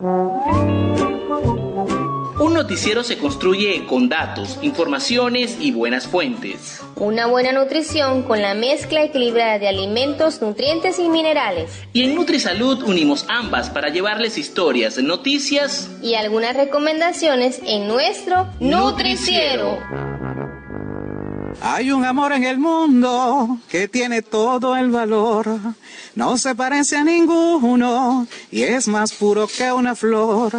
Un noticiero se construye con datos, informaciones y buenas fuentes. Una buena nutrición con la mezcla equilibrada de alimentos, nutrientes y minerales. Y en NutriSalud unimos ambas para llevarles historias, noticias y algunas recomendaciones en nuestro Nutriciero. Hay un amor en el mundo que tiene todo el valor. No se parece a ninguno y es más puro que una flor.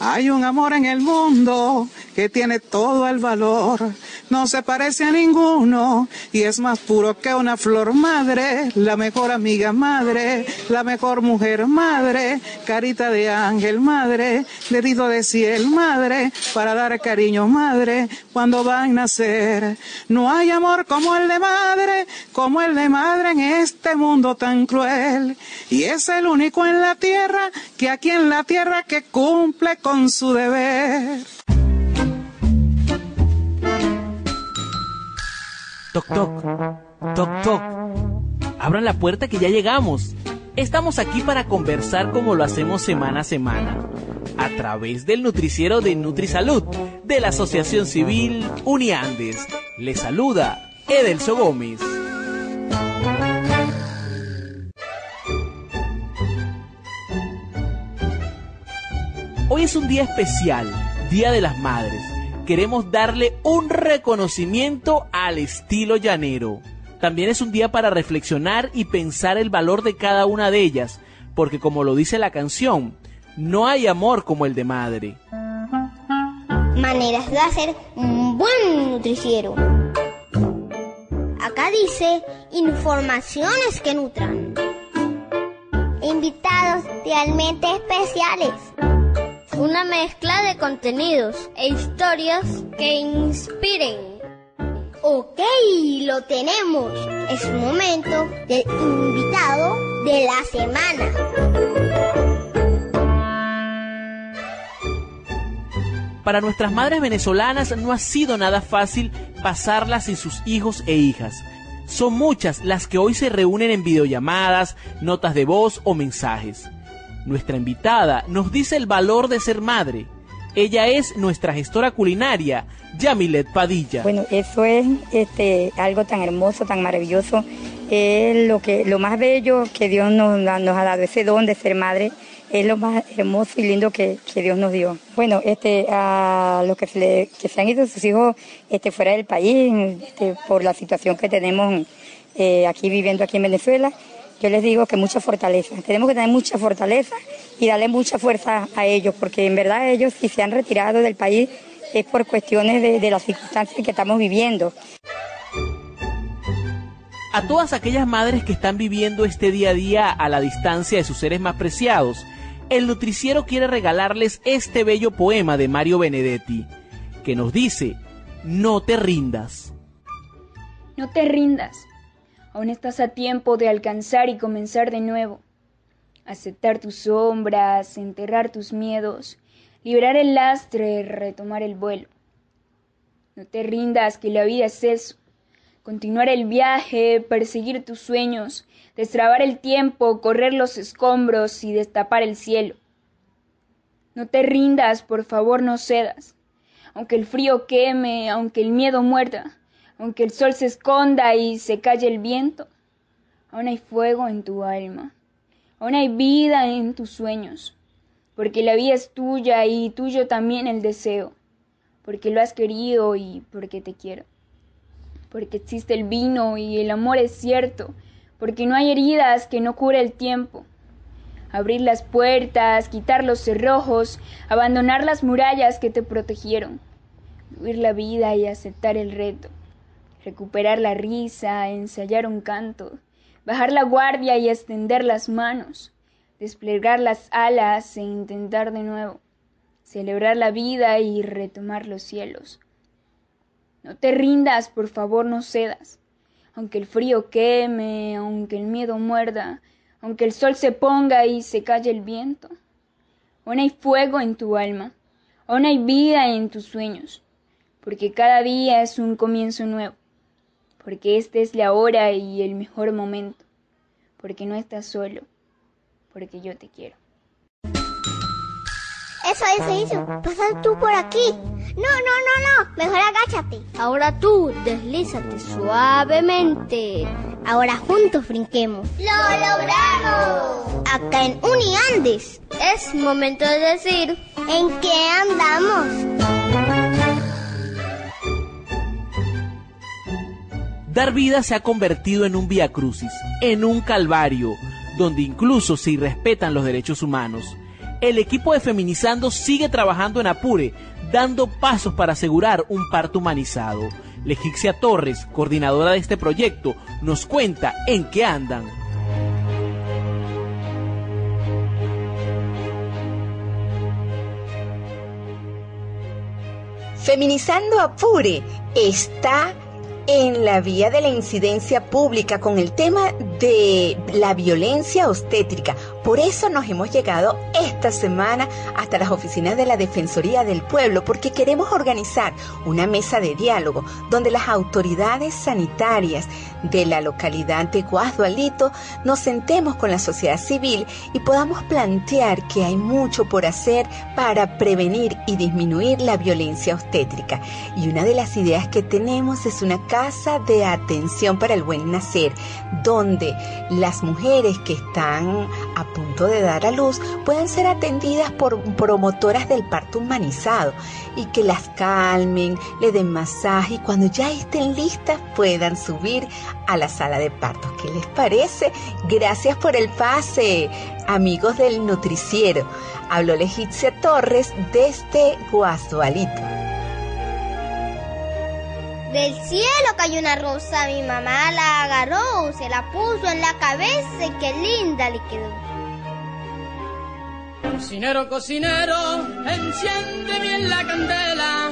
Hay un amor en el mundo que tiene todo el valor. No se parece a ninguno y es más puro que una flor madre, la mejor amiga madre, la mejor mujer madre, carita de ángel madre, dedito de cielo madre, para dar cariño madre cuando van a nacer. No hay amor como el de madre, como el de madre en este mundo tan cruel. Y es el único en la tierra que aquí en la tierra que cumple con su deber. Toc, toc, toc, toc. Abran la puerta que ya llegamos. Estamos aquí para conversar como lo hacemos semana a semana, a través del nutriciero de NutriSalud, de la Asociación Civil Uniandes. Les saluda Edelso Gómez. Hoy es un día especial, Día de las Madres queremos darle un reconocimiento al estilo llanero. También es un día para reflexionar y pensar el valor de cada una de ellas, porque como lo dice la canción, no hay amor como el de madre. Maneras de hacer un buen nutriciero. Acá dice informaciones que nutran. Invitados realmente especiales una mezcla de contenidos e historias que inspiren. Ok, lo tenemos. Es momento del invitado de la semana. Para nuestras madres venezolanas no ha sido nada fácil pasarlas sin sus hijos e hijas. Son muchas las que hoy se reúnen en videollamadas, notas de voz o mensajes. Nuestra invitada nos dice el valor de ser madre. Ella es nuestra gestora culinaria, Yamilet Padilla. Bueno, eso es este, algo tan hermoso, tan maravilloso. Es lo, que, lo más bello que Dios nos, nos ha dado, ese don de ser madre es lo más hermoso y lindo que, Dios nos dio. Bueno, este, a los que se, que se han ido sus hijos este, fuera del país, este, por la situación que tenemos eh, aquí viviendo aquí en Venezuela, yo les digo que mucha fortaleza. Tenemos que tener mucha fortaleza y darle mucha fuerza a ellos, porque en verdad ellos si se han retirado del país es por cuestiones de, las circunstancias que estamos viviendo. A todas aquellas madres que están viviendo este día a día a la distancia de sus seres más preciados, el nutriciero quiere regalarles este bello poema de Mario Benedetti, que nos dice, no te rindas. No te rindas, Aún estás a tiempo de alcanzar y comenzar de nuevo. Aceptar tus sombras, enterrar tus miedos, liberar el lastre, retomar el vuelo. No te rindas que la vida es eso. Continuar el viaje, perseguir tus sueños, destrabar el tiempo, correr los escombros y destapar el cielo. No te rindas, por favor, no cedas. Aunque el frío queme, aunque el miedo muerda, aunque el sol se esconda y se calle el viento, aún hay fuego en tu alma, aún hay vida en tus sueños, porque la vida es tuya y tuyo también el deseo, porque lo has querido y porque te quiero, porque existe el vino y el amor es cierto, porque no hay heridas que no cure el tiempo. Abrir las puertas, quitar los cerrojos, abandonar las murallas que te protegieron, vivir la vida y aceptar el reto recuperar la risa, ensayar un canto, bajar la guardia y extender las manos, desplegar las alas e intentar de nuevo, celebrar la vida y retomar los cielos. No te rindas, por favor, no cedas. Aunque el frío queme, aunque el miedo muerda, aunque el sol se ponga y se calle el viento. Aún hay fuego en tu alma, aún hay vida en tus sueños, porque cada día es un comienzo nuevo porque esta es la hora y el mejor momento, porque no estás solo, porque yo te quiero. eso es ejercicio. Pasa tú por aquí. No, no, no, no. Mejor agáchate. Ahora tú, deslízate suavemente. Ahora juntos brinquemos. ¡Lo logramos! Acá en Uniandes. Es momento de decir ¿En qué andamos? Dar vida se ha convertido en un vía crucis, en un calvario, donde incluso se irrespetan los derechos humanos. El equipo de Feminizando sigue trabajando en Apure, dando pasos para asegurar un parto humanizado. Legixia Torres, coordinadora de este proyecto, nos cuenta en qué andan. Feminizando Apure está en la vía de la incidencia pública con el tema de la violencia obstétrica. Por eso nos hemos llegado esta semana hasta las oficinas de la Defensoría del Pueblo, porque queremos organizar una mesa de diálogo donde las autoridades sanitarias de la localidad de Guasdualito nos sentemos con la sociedad civil y podamos plantear que hay mucho por hacer para prevenir y disminuir la violencia obstétrica. Y una de las ideas que tenemos es una casa de atención para el buen nacer, donde las mujeres que están a punto de dar a luz puedan ser atendidas por promotoras del parto humanizado y que las calmen, le den masaje y cuando ya estén listas puedan subir a la sala de partos. ¿Qué les parece? Gracias por el pase, amigos del Nutriciero. Habló Legitia Torres desde Guasdualito. Del cielo cayó una rosa, mi mamá la agarró, se la puso en la cabeza y qué linda le quedó. Cocinero, cocinero, enciende bien la candela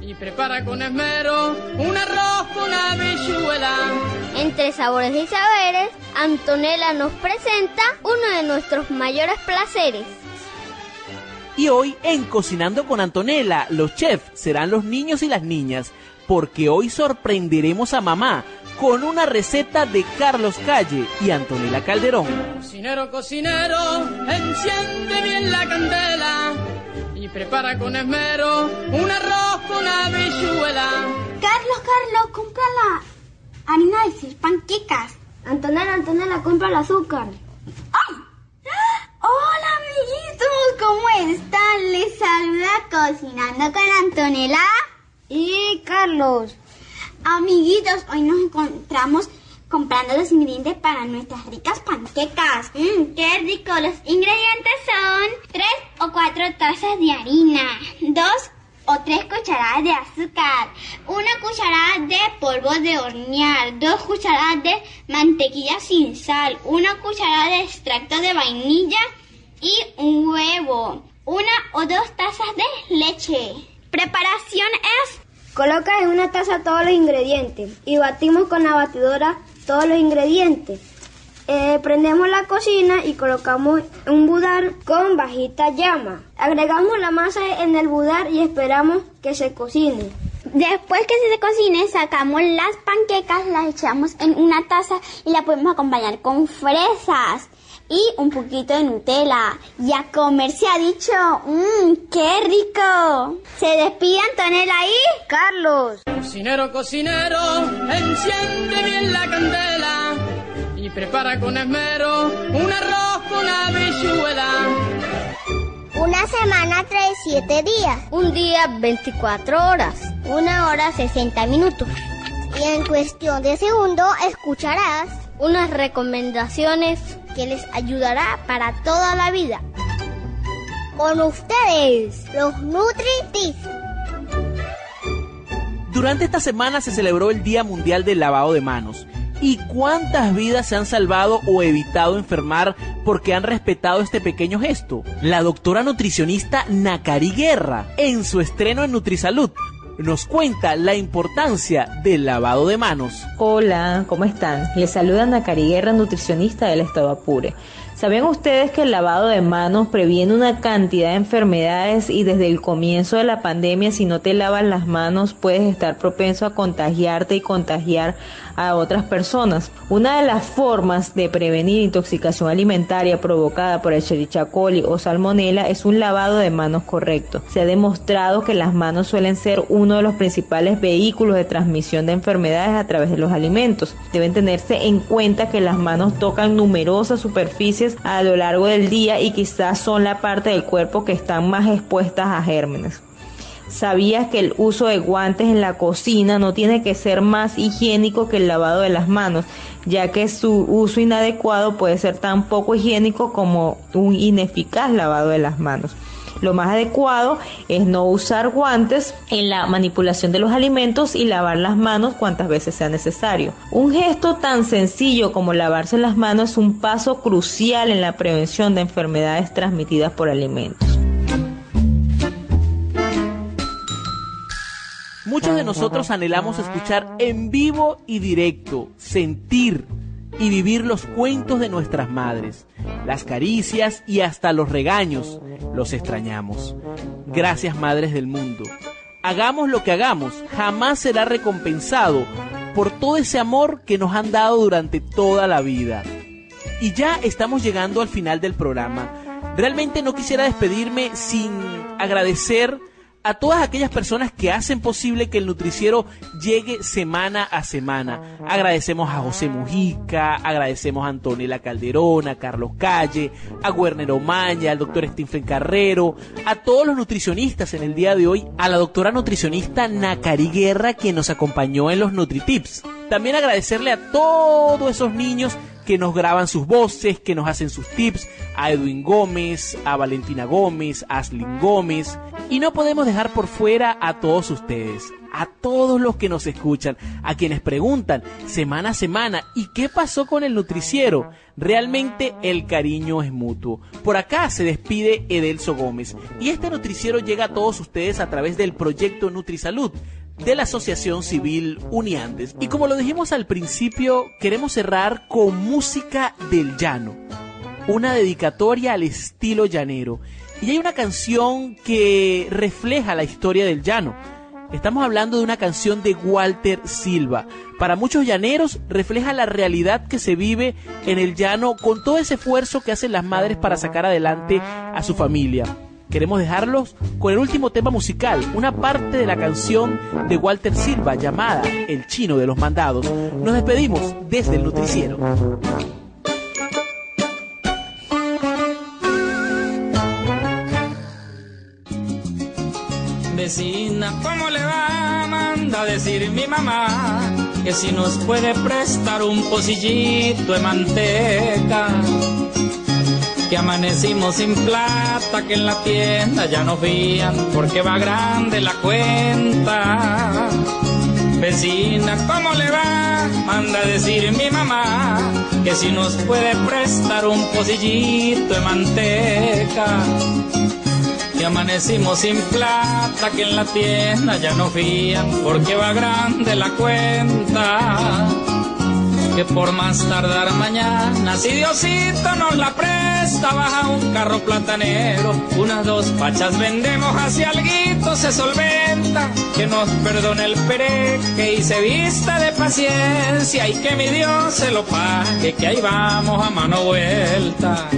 y prepara con esmero un arroz con habichuela. Entre sabores y saberes, Antonella nos presenta uno de nuestros mayores placeres. Y hoy en Cocinando con Antonella, los chefs serán los niños y las niñas, porque hoy sorprenderemos a mamá con una receta de Carlos Calle y Antonella Calderón. Cocinero, cocinero, enciende bien la candela y prepara con esmero un arroz con habichuela. Carlos, Carlos, compra la harina de hacer panquecas. Antonella, Antonella, compra el azúcar. ¡Ay! Hola amiguitos, ¿cómo están? Les saluda Cocinando con Antonella y Carlos. Amiguitos, hoy nos encontramos comprando los ingredientes para nuestras ricas panquecas. Mmm, qué rico. Los ingredientes son 3 o 4 tazas de harina, 2 o 3 cucharadas de azúcar, una cucharada de polvo de hornear, 2 cucharadas de mantequilla sin sal, una cucharada de extracto de vainilla y un huevo, una o dos tazas de leche. Preparación es Coloca en una taza todos los ingredientes y batimos con la batidora todos los ingredientes. Eh, prendemos la cocina y colocamos un budar con bajita llama. Agregamos la masa en el budar y esperamos que se cocine. Después que se cocine, sacamos las panquecas, las echamos en una taza y la podemos acompañar con fresas y un poquito de Nutella. Y a comer se ha dicho, mmm, qué rico. Se despide Antonella y Carlos. Cocinero, cocinero, enciende bien la candela y prepara con esmero un arroz con habichuela. Una semana trae 7 días, Un día 24 horas. una hora 60 minutos. Y en cuestión de segundo escucharás Unas recomendaciones que les ayudará para toda la vida. Con ustedes, los Nutri-Tips. Durante esta semana se celebró el Día Mundial del Lavado de Manos. ¿Y cuántas vidas se han salvado o evitado enfermar porque han respetado este pequeño gesto? La doctora nutricionista Nakari Guerra, en su estreno en Nutrisalud, nos cuenta la importancia del lavado de manos. Hola, ¿cómo están? Les saluda Nakari Guerra, nutricionista del Estado Apure. ¿Sabían ustedes que el lavado de manos previene una cantidad de enfermedades y desde el comienzo de la pandemia si no te lavas las manos puedes estar propenso a contagiarte y contagiar a otras personas? Una de las formas de prevenir intoxicación alimentaria provocada por el Escherichia coli o salmonella es un lavado de manos correcto. Se ha demostrado que las manos suelen ser uno de los principales vehículos de transmisión de enfermedades a través de los alimentos. Deben tenerse en cuenta que las manos tocan numerosas superficies a lo largo del día y quizás son la parte del cuerpo que están más expuestas a gérmenes. ¿Sabías que el uso de guantes en la cocina no tiene que ser más higiénico que el lavado de las manos, ya que su uso inadecuado puede ser tan poco higiénico como un ineficaz lavado de las manos? Lo más adecuado es no usar guantes en la manipulación de los alimentos y lavar las manos cuantas veces sea necesario. Un gesto tan sencillo como lavarse las manos es un paso crucial en la prevención de enfermedades transmitidas por alimentos. Muchos de nosotros anhelamos escuchar en vivo y directo, sentir y vivir los cuentos de nuestras madres, las caricias y hasta los regaños. Los extrañamos. Gracias, madres del mundo. Hagamos lo que hagamos, jamás será recompensado por todo ese amor que nos han dado durante toda la vida. Y ya estamos llegando al final del programa. Realmente no quisiera despedirme sin agradecer a todas aquellas personas que hacen posible que el nutriciero llegue semana a semana. Agradecemos a José Mujica, agradecemos a Antonella Calderón, a Carlos Calle, a Werner Omaña, al doctor Stephen Carrero, a todos los nutricionistas en el día de hoy, a la doctora nutricionista Nakari Guerra quien nos acompañó en los NutriTips. También agradecerle a todos esos niños que nos graban sus voces, que nos hacen sus tips, a Edwin Gómez, a Valentina Gómez, a Aslin Gómez. Y no podemos dejar por fuera a todos ustedes, a todos los que nos escuchan, a quienes preguntan semana a semana, ¿y qué pasó con el nutriciero? Realmente el cariño es mutuo. Por acá se despide Edelso Gómez y este nutriciero llega a todos ustedes a través del proyecto NutriSalud de la Asociación Civil Uniandes. Y como lo dijimos al principio, queremos cerrar con música del llano, una dedicatoria al estilo llanero. Y hay una canción que refleja la historia del llano. Estamos hablando de una canción de Walter Silva. Para muchos llaneros refleja la realidad que se vive en el llano con todo ese esfuerzo que hacen las madres para sacar adelante a su familia queremos dejarlos con el último tema musical, una parte de la canción de Walter Silva llamada El Chino de los Mandados. Nos despedimos desde el Nutriciero. Vecina, ¿cómo le va? Manda a decir mi mamá que si nos puede prestar un pocillito de manteca que amanecimos sin plata, que en la tienda ya nos vían porque va grande la cuenta. Vecina, ¿cómo le va? Manda a decir mi mamá que si nos puede prestar un pocillito de manteca. Que amanecimos sin plata, que en la tienda ya nos vían porque va grande la cuenta. Que por más tardar mañana, si Diosito nos la presta, baja un carro platanero, unas dos pachas vendemos, hacia alguito se solventa, que nos perdone el pereque y se vista de paciencia y que mi Dios se lo pague, que ahí vamos a mano vuelta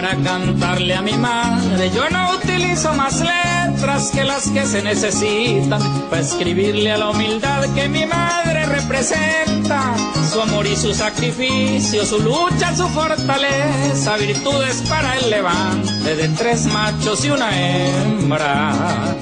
para cantarle a mi madre. Yo no utilizo más letras que las que se necesitan para escribirle a la humildad que mi madre representa. Su amor y su sacrificio, su lucha, su fortaleza, virtudes para el levante de tres machos y una hembra.